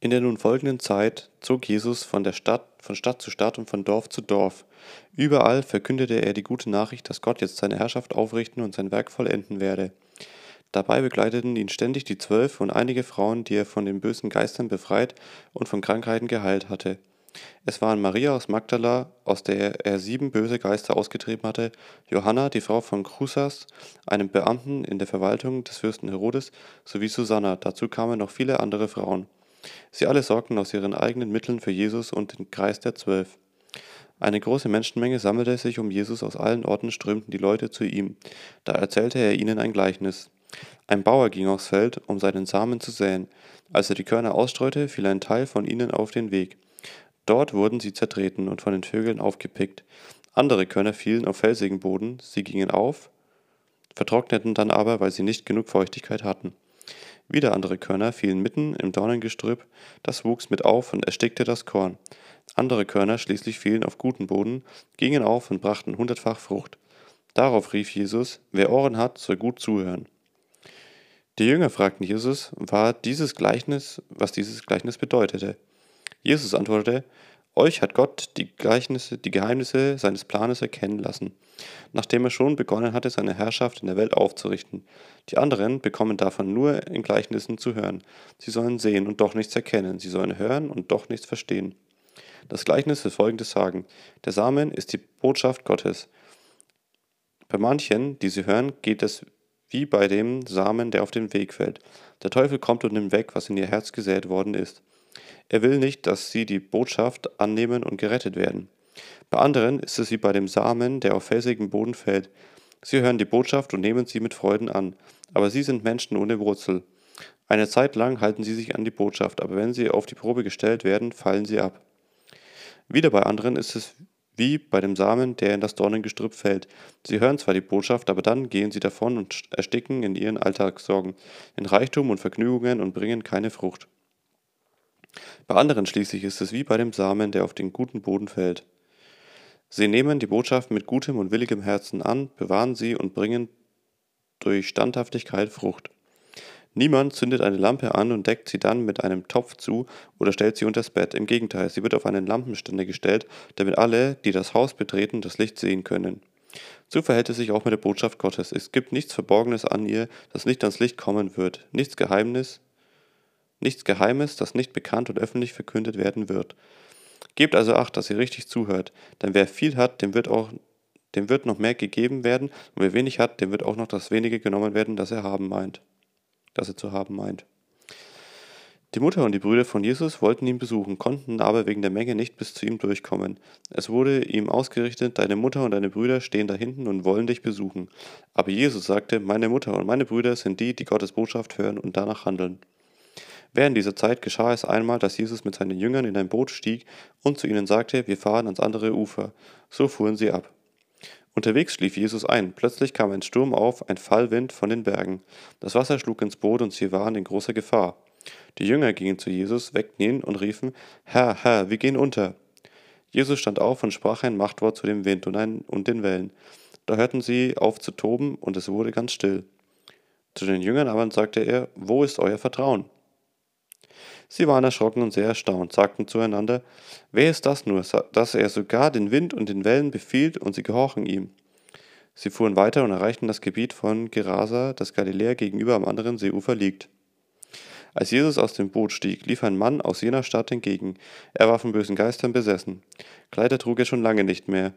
In der nun folgenden Zeit zog Jesus von Stadt, von Stadt zu Stadt und von Dorf zu Dorf. Überall verkündete er die gute Nachricht, dass Gott jetzt seine Herrschaft aufrichten und sein Werk vollenden werde. Dabei begleiteten ihn ständig die Zwölf und einige Frauen, die er von den bösen Geistern befreit und von Krankheiten geheilt hatte. Es waren Maria aus Magdala, aus der er sieben böse Geister ausgetrieben hatte, Johanna, die Frau von Chrusas, einem Beamten in der Verwaltung des Fürsten Herodes, sowie Susanna. Dazu kamen noch viele andere Frauen. Sie alle sorgten aus ihren eigenen Mitteln für Jesus und den Kreis der Zwölf. Eine große Menschenmenge sammelte sich um Jesus, aus allen Orten strömten die Leute zu ihm. Da erzählte er ihnen ein Gleichnis. Ein Bauer ging aufs Feld, um seinen Samen zu säen. Als er die Körner ausstreute, fiel ein Teil von ihnen auf den Weg. Dort wurden sie zertreten und von den Vögeln aufgepickt. Andere Körner fielen auf felsigen Boden, sie gingen auf, vertrockneten dann aber, weil sie nicht genug Feuchtigkeit hatten. Wieder andere Körner fielen mitten im Dornengestrüpp, das wuchs mit auf und erstickte das Korn. Andere Körner schließlich fielen auf guten Boden, gingen auf und brachten hundertfach Frucht. Darauf rief Jesus, wer Ohren hat, soll gut zuhören. Die Jünger fragten Jesus, war dieses Gleichnis, was dieses Gleichnis bedeutete. Jesus antwortete, euch hat Gott die, Gleichnisse, die Geheimnisse seines Planes erkennen lassen, nachdem er schon begonnen hatte, seine Herrschaft in der Welt aufzurichten. Die anderen bekommen davon nur in Gleichnissen zu hören. Sie sollen sehen und doch nichts erkennen. Sie sollen hören und doch nichts verstehen. Das Gleichnis will folgendes sagen. Der Samen ist die Botschaft Gottes. Bei manchen, die sie hören, geht es wie bei dem Samen, der auf den Weg fällt. Der Teufel kommt und nimmt weg, was in ihr Herz gesät worden ist. Er will nicht, dass sie die Botschaft annehmen und gerettet werden. Bei anderen ist es wie bei dem Samen, der auf felsigem Boden fällt. Sie hören die Botschaft und nehmen sie mit Freuden an, aber sie sind Menschen ohne Wurzel. Eine Zeit lang halten sie sich an die Botschaft, aber wenn sie auf die Probe gestellt werden, fallen sie ab. Wieder bei anderen ist es wie bei dem Samen, der in das Dornengestrüpp fällt. Sie hören zwar die Botschaft, aber dann gehen sie davon und ersticken in ihren Alltagssorgen, in Reichtum und Vergnügungen und bringen keine Frucht. Bei anderen schließlich ist es wie bei dem Samen, der auf den guten Boden fällt. Sie nehmen die Botschaft mit gutem und willigem Herzen an, bewahren sie und bringen durch Standhaftigkeit Frucht. Niemand zündet eine Lampe an und deckt sie dann mit einem Topf zu oder stellt sie unters Bett. Im Gegenteil, sie wird auf einen Lampenständer gestellt, damit alle, die das Haus betreten, das Licht sehen können. So verhält es sich auch mit der Botschaft Gottes. Es gibt nichts Verborgenes an ihr, das nicht ans Licht kommen wird, nichts Geheimnis, nichts Geheimes, das nicht bekannt und öffentlich verkündet werden wird. Gebt also Acht, dass ihr richtig zuhört, denn wer viel hat, dem wird auch dem wird noch mehr gegeben werden, und wer wenig hat, dem wird auch noch das wenige genommen werden, das er haben meint, das er zu haben meint. Die Mutter und die Brüder von Jesus wollten ihn besuchen, konnten aber wegen der Menge nicht bis zu ihm durchkommen. Es wurde ihm ausgerichtet, deine Mutter und deine Brüder stehen da hinten und wollen dich besuchen. Aber Jesus sagte, meine Mutter und meine Brüder sind die, die Gottes Botschaft hören und danach handeln. Während dieser Zeit geschah es einmal, dass Jesus mit seinen Jüngern in ein Boot stieg und zu ihnen sagte, wir fahren ans andere Ufer. So fuhren sie ab. Unterwegs schlief Jesus ein. Plötzlich kam ein Sturm auf, ein Fallwind von den Bergen. Das Wasser schlug ins Boot und sie waren in großer Gefahr. Die Jünger gingen zu Jesus, weckten ihn und riefen, Herr, Herr, wir gehen unter. Jesus stand auf und sprach ein Machtwort zu dem Wind und, ein, und den Wellen. Da hörten sie auf zu toben und es wurde ganz still. Zu den Jüngern aber sagte er, wo ist euer Vertrauen? Sie waren erschrocken und sehr erstaunt, sagten zueinander, wer ist das nur, dass er sogar den Wind und den Wellen befiehlt und sie gehorchen ihm? Sie fuhren weiter und erreichten das Gebiet von Gerasa, das Galiläa gegenüber am anderen Seeufer liegt. Als Jesus aus dem Boot stieg, lief ein Mann aus jener Stadt entgegen. Er war von bösen Geistern besessen. Kleider trug er schon lange nicht mehr.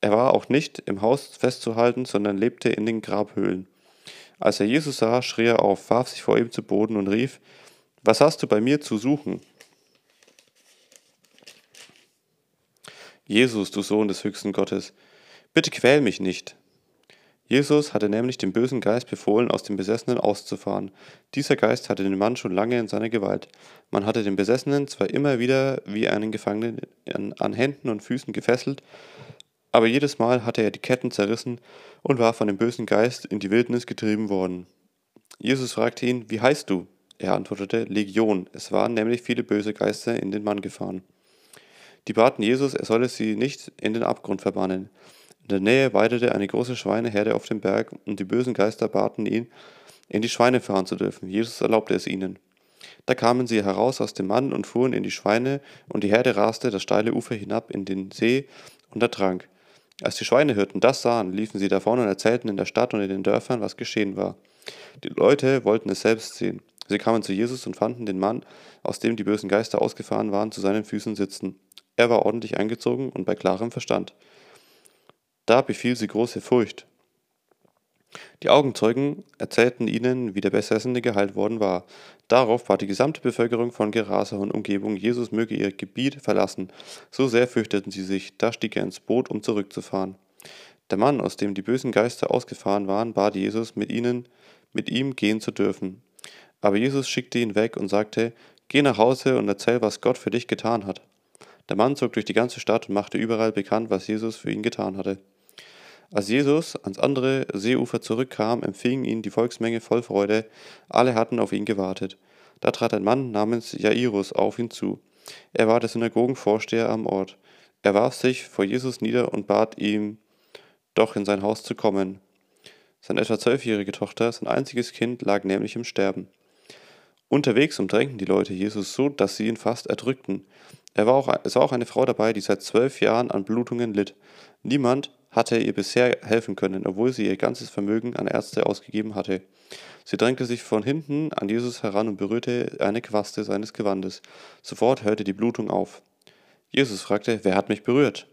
Er war auch nicht im Haus festzuhalten, sondern lebte in den Grabhöhlen. Als er Jesus sah, schrie er auf, warf sich vor ihm zu Boden und rief, was hast du bei mir zu suchen? Jesus, du Sohn des höchsten Gottes, bitte quäl mich nicht. Jesus hatte nämlich dem bösen Geist befohlen, aus dem Besessenen auszufahren. Dieser Geist hatte den Mann schon lange in seiner Gewalt. Man hatte den Besessenen zwar immer wieder wie einen Gefangenen an Händen und Füßen gefesselt, aber jedes Mal hatte er die Ketten zerrissen und war von dem bösen Geist in die Wildnis getrieben worden. Jesus fragte ihn, wie heißt du? Er antwortete, Legion, es waren nämlich viele böse Geister in den Mann gefahren. Die baten Jesus, er solle sie nicht in den Abgrund verbannen. In der Nähe weidete eine große Schweineherde auf dem Berg, und die bösen Geister baten ihn, in die Schweine fahren zu dürfen. Jesus erlaubte es ihnen. Da kamen sie heraus aus dem Mann und fuhren in die Schweine, und die Herde raste das steile Ufer hinab in den See und ertrank. Als die Schweinehirten das sahen, liefen sie davon und erzählten in der Stadt und in den Dörfern, was geschehen war. Die Leute wollten es selbst sehen. Sie kamen zu Jesus und fanden den Mann, aus dem die bösen Geister ausgefahren waren, zu seinen Füßen sitzen. Er war ordentlich eingezogen und bei klarem Verstand. Da befiel sie große Furcht. Die Augenzeugen erzählten ihnen, wie der Besessene geheilt worden war. Darauf bat die gesamte Bevölkerung von Gerasa und Umgebung, Jesus möge ihr Gebiet verlassen. So sehr fürchteten sie sich, da stieg er ins Boot, um zurückzufahren. Der Mann, aus dem die bösen Geister ausgefahren waren, bat Jesus, mit ihnen, mit ihm gehen zu dürfen. Aber Jesus schickte ihn weg und sagte, Geh nach Hause und erzähl, was Gott für dich getan hat. Der Mann zog durch die ganze Stadt und machte überall bekannt, was Jesus für ihn getan hatte. Als Jesus ans andere Seeufer zurückkam, empfing ihn die Volksmenge voll Freude, alle hatten auf ihn gewartet. Da trat ein Mann namens Jairus auf ihn zu. Er war der Synagogenvorsteher am Ort. Er warf sich vor Jesus nieder und bat ihm, doch in sein Haus zu kommen. Seine etwa zwölfjährige Tochter, sein einziges Kind, lag nämlich im Sterben. Unterwegs umdrängten die Leute Jesus so, dass sie ihn fast erdrückten. Er war auch, es war auch eine Frau dabei, die seit zwölf Jahren an Blutungen litt. Niemand hatte ihr bisher helfen können, obwohl sie ihr ganzes Vermögen an Ärzte ausgegeben hatte. Sie drängte sich von hinten an Jesus heran und berührte eine Quaste seines Gewandes. Sofort hörte die Blutung auf. Jesus fragte, wer hat mich berührt?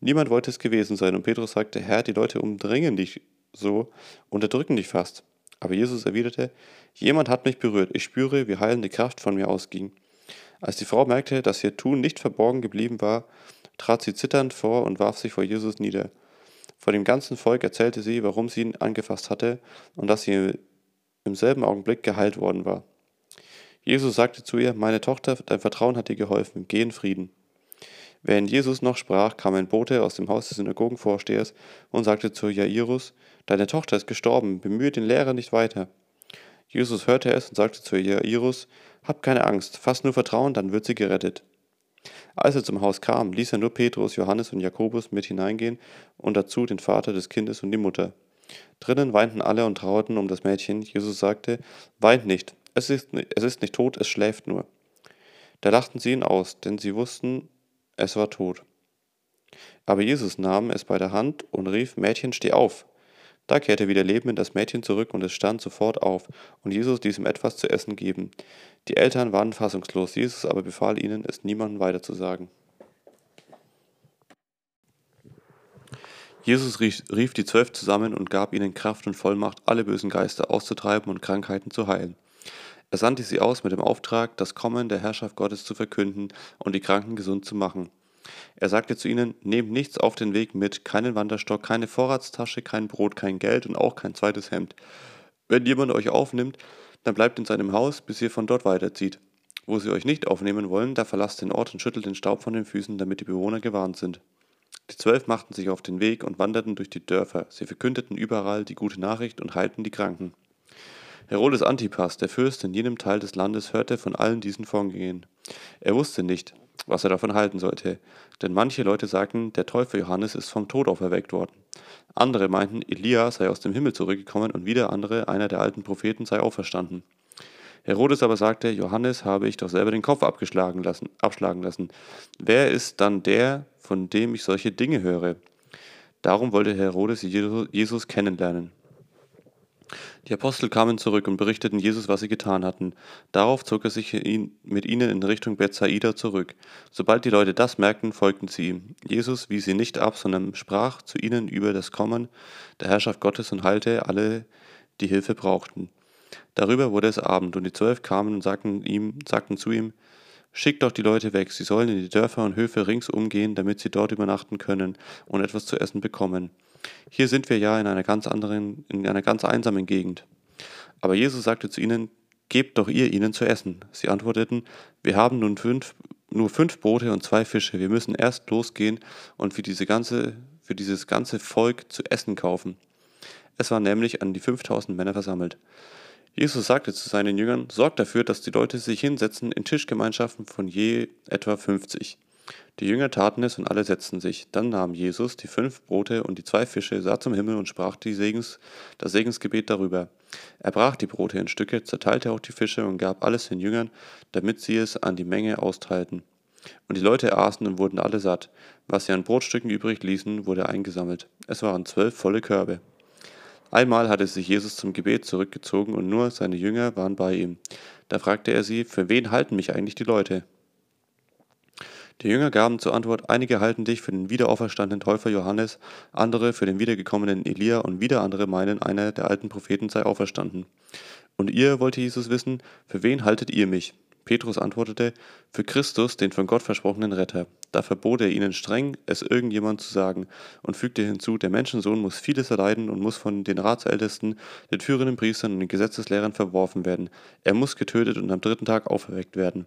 Niemand wollte es gewesen sein, und Petrus sagte, Herr, die Leute umdrängen dich so, unterdrücken dich fast. Aber Jesus erwiderte, jemand hat mich berührt, ich spüre, wie heilende Kraft von mir ausging. Als die Frau merkte, dass ihr Tun nicht verborgen geblieben war, trat sie zitternd vor und warf sich vor Jesus nieder. Vor dem ganzen Volk erzählte sie, warum sie ihn angefasst hatte und dass sie im selben Augenblick geheilt worden war. Jesus sagte zu ihr, meine Tochter, dein Vertrauen hat dir geholfen, geh in Frieden. Während Jesus noch sprach, kam ein Bote aus dem Haus des Synagogenvorstehers und sagte zu Jairus, deine Tochter ist gestorben, bemühe den Lehrer nicht weiter. Jesus hörte es und sagte zu Jairus, hab keine Angst, fass nur Vertrauen, dann wird sie gerettet. Als er zum Haus kam, ließ er nur Petrus, Johannes und Jakobus mit hineingehen und dazu den Vater des Kindes und die Mutter. Drinnen weinten alle und trauerten um das Mädchen. Jesus sagte, Weint nicht, es ist, es ist nicht tot, es schläft nur. Da lachten sie ihn aus, denn sie wussten, es war tot. Aber Jesus nahm es bei der Hand und rief, Mädchen, steh auf. Da kehrte wieder Leben in das Mädchen zurück und es stand sofort auf, und Jesus ließ ihm etwas zu essen geben. Die Eltern waren fassungslos, Jesus aber befahl ihnen, es niemandem weiterzusagen. Jesus rief, rief die Zwölf zusammen und gab ihnen Kraft und Vollmacht, alle bösen Geister auszutreiben und Krankheiten zu heilen. Er sandte sie aus mit dem Auftrag, das Kommen der Herrschaft Gottes zu verkünden und die Kranken gesund zu machen. Er sagte zu ihnen, nehmt nichts auf den Weg mit, keinen Wanderstock, keine Vorratstasche, kein Brot, kein Geld und auch kein zweites Hemd. Wenn jemand euch aufnimmt, dann bleibt in seinem Haus, bis ihr von dort weiterzieht. Wo sie euch nicht aufnehmen wollen, da verlasst den Ort und schüttelt den Staub von den Füßen, damit die Bewohner gewarnt sind. Die Zwölf machten sich auf den Weg und wanderten durch die Dörfer. Sie verkündeten überall die gute Nachricht und heilten die Kranken. Herodes Antipas, der Fürst in jenem Teil des Landes, hörte von allen diesen Vorgängen. Er wusste nicht, was er davon halten sollte. Denn manche Leute sagten, der Teufel Johannes ist vom Tod auferweckt worden. Andere meinten, Elia sei aus dem Himmel zurückgekommen und wieder andere, einer der alten Propheten sei auferstanden. Herodes aber sagte, Johannes habe ich doch selber den Kopf abgeschlagen lassen, abschlagen lassen. Wer ist dann der, von dem ich solche Dinge höre? Darum wollte Herodes Jesus kennenlernen. Die Apostel kamen zurück und berichteten Jesus, was sie getan hatten. Darauf zog er sich mit ihnen in Richtung Bethsaida zurück. Sobald die Leute das merkten, folgten sie ihm. Jesus wies sie nicht ab, sondern sprach zu ihnen über das Kommen der Herrschaft Gottes und heilte alle, die Hilfe brauchten. Darüber wurde es Abend, und die Zwölf kamen und sagten, ihm, sagten zu ihm, Schickt doch die Leute weg, sie sollen in die Dörfer und Höfe ringsum gehen, damit sie dort übernachten können und etwas zu essen bekommen. Hier sind wir ja in einer ganz anderen, in einer ganz einsamen Gegend. Aber Jesus sagte zu ihnen, Gebt doch ihr ihnen zu essen. Sie antworteten, wir haben nun fünf, nur fünf Brote und zwei Fische. Wir müssen erst losgehen und für, diese ganze, für dieses ganze Volk zu essen kaufen. Es waren nämlich an die 5000 Männer versammelt. Jesus sagte zu seinen Jüngern, sorgt dafür, dass die Leute sich hinsetzen in Tischgemeinschaften von je etwa 50. Die Jünger taten es und alle setzten sich. Dann nahm Jesus die fünf Brote und die zwei Fische, sah zum Himmel und sprach Segens, das Segensgebet darüber. Er brach die Brote in Stücke, zerteilte auch die Fische und gab alles den Jüngern, damit sie es an die Menge austeilten. Und die Leute aßen und wurden alle satt. Was sie an Brotstücken übrig ließen, wurde eingesammelt. Es waren zwölf volle Körbe. Einmal hatte sich Jesus zum Gebet zurückgezogen und nur seine Jünger waren bei ihm. Da fragte er sie, für wen halten mich eigentlich die Leute? Die Jünger gaben zur Antwort, einige halten dich für den wiederauferstandenen Täufer Johannes, andere für den wiedergekommenen Elia und wieder andere meinen, einer der alten Propheten sei auferstanden. Und ihr, wollte Jesus wissen, für wen haltet ihr mich? Petrus antwortete, für Christus, den von Gott versprochenen Retter. Da verbot er ihnen streng, es irgendjemand zu sagen, und fügte hinzu, der Menschensohn muss vieles erleiden und muss von den Ratsältesten, den führenden Priestern und den Gesetzeslehrern verworfen werden. Er muss getötet und am dritten Tag auferweckt werden.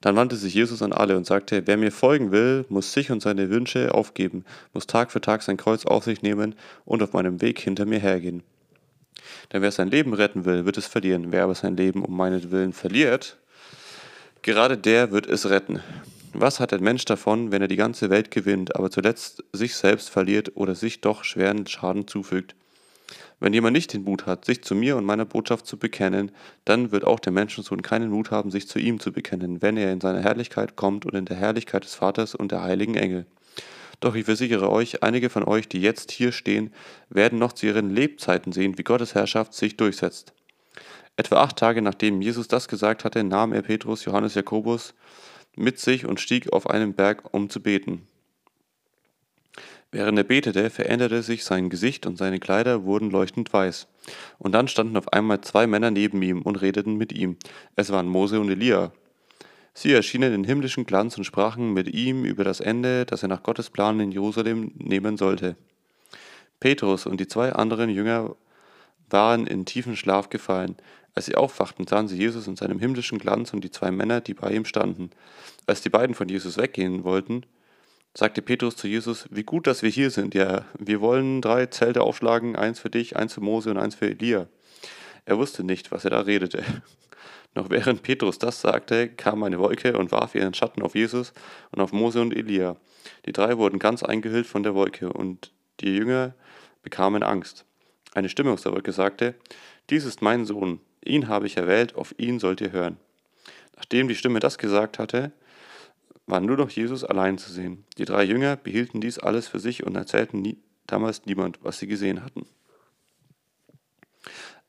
Dann wandte sich Jesus an alle und sagte, wer mir folgen will, muss sich und seine Wünsche aufgeben, muss Tag für Tag sein Kreuz auf sich nehmen und auf meinem Weg hinter mir hergehen. Denn wer sein Leben retten will, wird es verlieren. Wer aber sein Leben um meinetwillen verliert, Gerade der wird es retten. Was hat ein Mensch davon, wenn er die ganze Welt gewinnt, aber zuletzt sich selbst verliert oder sich doch schweren Schaden zufügt? Wenn jemand nicht den Mut hat, sich zu mir und meiner Botschaft zu bekennen, dann wird auch der Menschensohn keinen Mut haben, sich zu ihm zu bekennen, wenn er in seiner Herrlichkeit kommt und in der Herrlichkeit des Vaters und der heiligen Engel. Doch ich versichere euch, einige von euch, die jetzt hier stehen, werden noch zu ihren Lebzeiten sehen, wie Gottes Herrschaft sich durchsetzt. Etwa acht Tage nachdem Jesus das gesagt hatte, nahm er Petrus, Johannes, Jakobus mit sich und stieg auf einen Berg, um zu beten. Während er betete, veränderte sich sein Gesicht und seine Kleider wurden leuchtend weiß. Und dann standen auf einmal zwei Männer neben ihm und redeten mit ihm. Es waren Mose und Elia. Sie erschienen in himmlischen Glanz und sprachen mit ihm über das Ende, das er nach Gottes Plan in Jerusalem nehmen sollte. Petrus und die zwei anderen Jünger waren in tiefen Schlaf gefallen. Als sie aufwachten, sahen sie Jesus in seinem himmlischen Glanz und die zwei Männer, die bei ihm standen. Als die beiden von Jesus weggehen wollten, sagte Petrus zu Jesus, wie gut, dass wir hier sind, ja, wir wollen drei Zelte aufschlagen, eins für dich, eins für Mose und eins für Elia. Er wusste nicht, was er da redete. Noch während Petrus das sagte, kam eine Wolke und warf ihren Schatten auf Jesus und auf Mose und Elia. Die drei wurden ganz eingehüllt von der Wolke und die Jünger bekamen Angst. Eine Stimme aus der Wolke sagte, dies ist mein Sohn, Ihn habe ich erwählt, auf ihn sollt ihr hören. Nachdem die Stimme das gesagt hatte, war nur noch Jesus allein zu sehen. Die drei Jünger behielten dies alles für sich und erzählten nie, damals niemand, was sie gesehen hatten.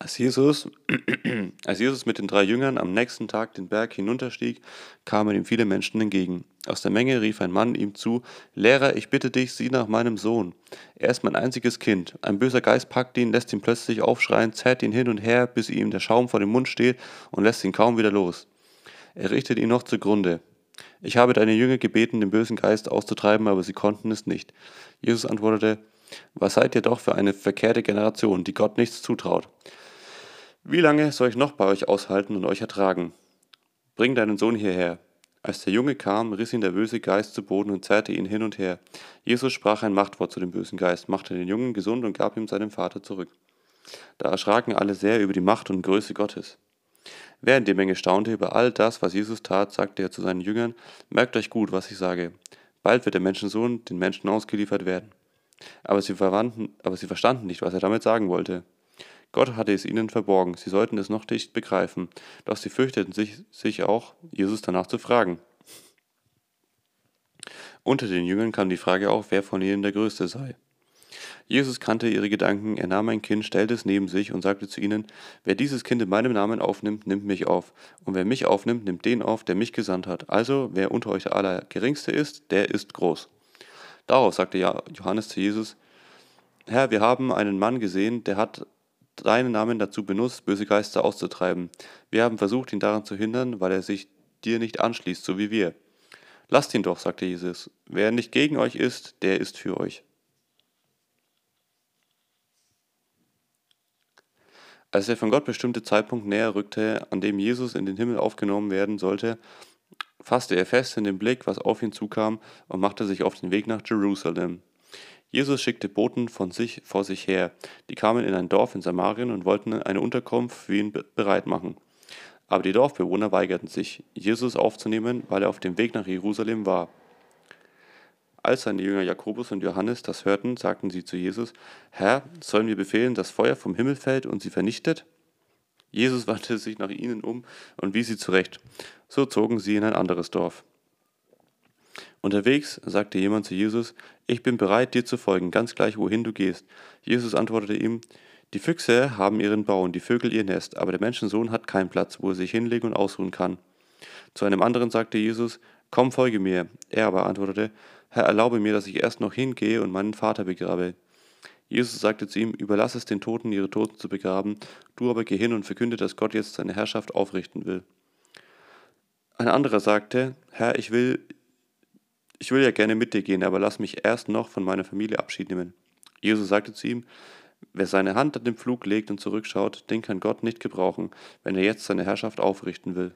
Als Jesus, als Jesus mit den drei Jüngern am nächsten Tag den Berg hinunterstieg, kamen ihm viele Menschen entgegen. Aus der Menge rief ein Mann ihm zu, Lehrer, ich bitte dich, sieh nach meinem Sohn. Er ist mein einziges Kind. Ein böser Geist packt ihn, lässt ihn plötzlich aufschreien, zerrt ihn hin und her, bis ihm der Schaum vor dem Mund steht und lässt ihn kaum wieder los. Er richtet ihn noch zugrunde. Ich habe deine Jünger gebeten, den bösen Geist auszutreiben, aber sie konnten es nicht. Jesus antwortete, was seid ihr doch für eine verkehrte Generation, die Gott nichts zutraut? Wie lange soll ich noch bei euch aushalten und euch ertragen? Bring deinen Sohn hierher. Als der Junge kam, riss ihn der böse Geist zu Boden und zerrte ihn hin und her. Jesus sprach ein Machtwort zu dem bösen Geist, machte den Jungen gesund und gab ihm seinem Vater zurück. Da erschraken alle sehr über die Macht und Größe Gottes. Während die Menge staunte über all das, was Jesus tat, sagte er zu seinen Jüngern, merkt euch gut, was ich sage. Bald wird der Menschensohn den Menschen ausgeliefert werden. Aber sie, aber sie verstanden nicht, was er damit sagen wollte. Gott hatte es ihnen verborgen, sie sollten es noch nicht begreifen, doch sie fürchteten sich, sich auch, Jesus danach zu fragen. Unter den Jüngern kam die Frage auf, wer von ihnen der Größte sei. Jesus kannte ihre Gedanken, er nahm ein Kind, stellte es neben sich und sagte zu ihnen, wer dieses Kind in meinem Namen aufnimmt, nimmt mich auf, und wer mich aufnimmt, nimmt den auf, der mich gesandt hat. Also, wer unter euch der Allergeringste ist, der ist groß. Darauf sagte Johannes zu Jesus, Herr, wir haben einen Mann gesehen, der hat deinen Namen dazu benutzt, böse Geister auszutreiben. Wir haben versucht, ihn daran zu hindern, weil er sich dir nicht anschließt, so wie wir. Lasst ihn doch, sagte Jesus. Wer nicht gegen euch ist, der ist für euch. Als der von Gott bestimmte Zeitpunkt näher rückte, an dem Jesus in den Himmel aufgenommen werden sollte, fasste er fest in den Blick, was auf ihn zukam, und machte sich auf den Weg nach Jerusalem. Jesus schickte Boten von sich vor sich her, die kamen in ein Dorf in Samarien und wollten eine Unterkunft für ihn bereit machen. Aber die Dorfbewohner weigerten sich, Jesus aufzunehmen, weil er auf dem Weg nach Jerusalem war. Als seine Jünger Jakobus und Johannes das hörten, sagten sie zu Jesus, Herr, sollen wir befehlen, dass Feuer vom Himmel fällt und sie vernichtet? Jesus wandte sich nach ihnen um und wies sie zurecht. So zogen sie in ein anderes Dorf. Unterwegs sagte jemand zu Jesus, ich bin bereit, dir zu folgen, ganz gleich wohin du gehst. Jesus antwortete ihm, die Füchse haben ihren Bau und die Vögel ihr Nest, aber der Menschensohn hat keinen Platz, wo er sich hinlegen und ausruhen kann. Zu einem anderen sagte Jesus, Komm, folge mir. Er aber antwortete, Herr, erlaube mir, dass ich erst noch hingehe und meinen Vater begrabe. Jesus sagte zu ihm, Überlass es den Toten, ihre Toten zu begraben, du aber geh hin und verkünde, dass Gott jetzt seine Herrschaft aufrichten will. Ein anderer sagte, Herr, ich will, ich will ja gerne mit dir gehen, aber lass mich erst noch von meiner Familie Abschied nehmen. Jesus sagte zu ihm, Wer seine Hand an den Pflug legt und zurückschaut, den kann Gott nicht gebrauchen, wenn er jetzt seine Herrschaft aufrichten will.